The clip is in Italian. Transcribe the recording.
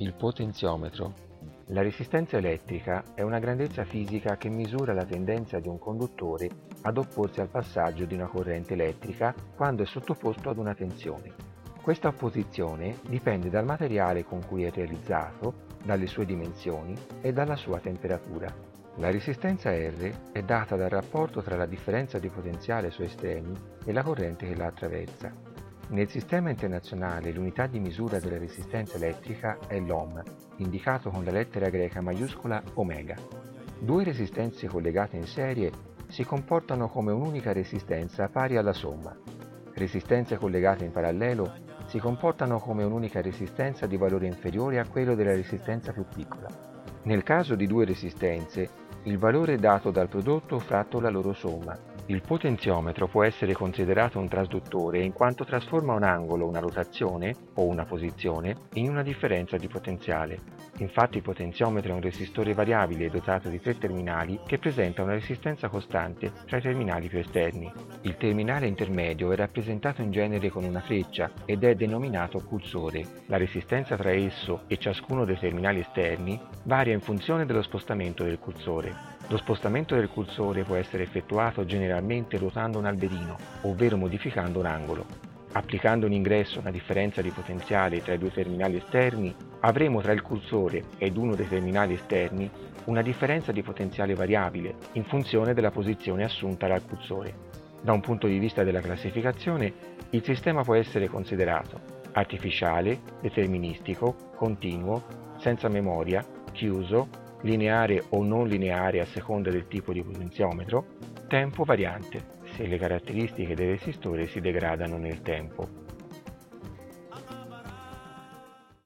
Il potenziometro. La resistenza elettrica è una grandezza fisica che misura la tendenza di un conduttore ad opporsi al passaggio di una corrente elettrica quando è sottoposto ad una tensione. Questa opposizione dipende dal materiale con cui è realizzato, dalle sue dimensioni e dalla sua temperatura. La resistenza R è data dal rapporto tra la differenza di potenziale su estremi e la corrente che la attraversa. Nel sistema internazionale l'unità di misura della resistenza elettrica è l'ohm, indicato con la lettera greca maiuscola omega. Due resistenze collegate in serie si comportano come un'unica resistenza pari alla somma. Resistenze collegate in parallelo si comportano come un'unica resistenza di valore inferiore a quello della resistenza più piccola. Nel caso di due resistenze, il valore dato dal prodotto fratto la loro somma il potenziometro può essere considerato un trasduttore in quanto trasforma un angolo, una rotazione o una posizione in una differenza di potenziale. Infatti il potenziometro è un resistore variabile dotato di tre terminali che presenta una resistenza costante tra i terminali più esterni. Il terminale intermedio è rappresentato in genere con una freccia ed è denominato cursore. La resistenza tra esso e ciascuno dei terminali esterni varia in funzione dello spostamento del cursore. Lo spostamento del cursore può essere effettuato generalmente ruotando un alberino, ovvero modificando un angolo. Applicando un ingresso una differenza di potenziale tra i due terminali esterni, avremo tra il cursore ed uno dei terminali esterni una differenza di potenziale variabile in funzione della posizione assunta dal cursore. Da un punto di vista della classificazione, il sistema può essere considerato artificiale, deterministico, continuo, senza memoria, chiuso, lineare o non lineare a seconda del tipo di potenziometro, tempo variante, se le caratteristiche del resistore si degradano nel tempo.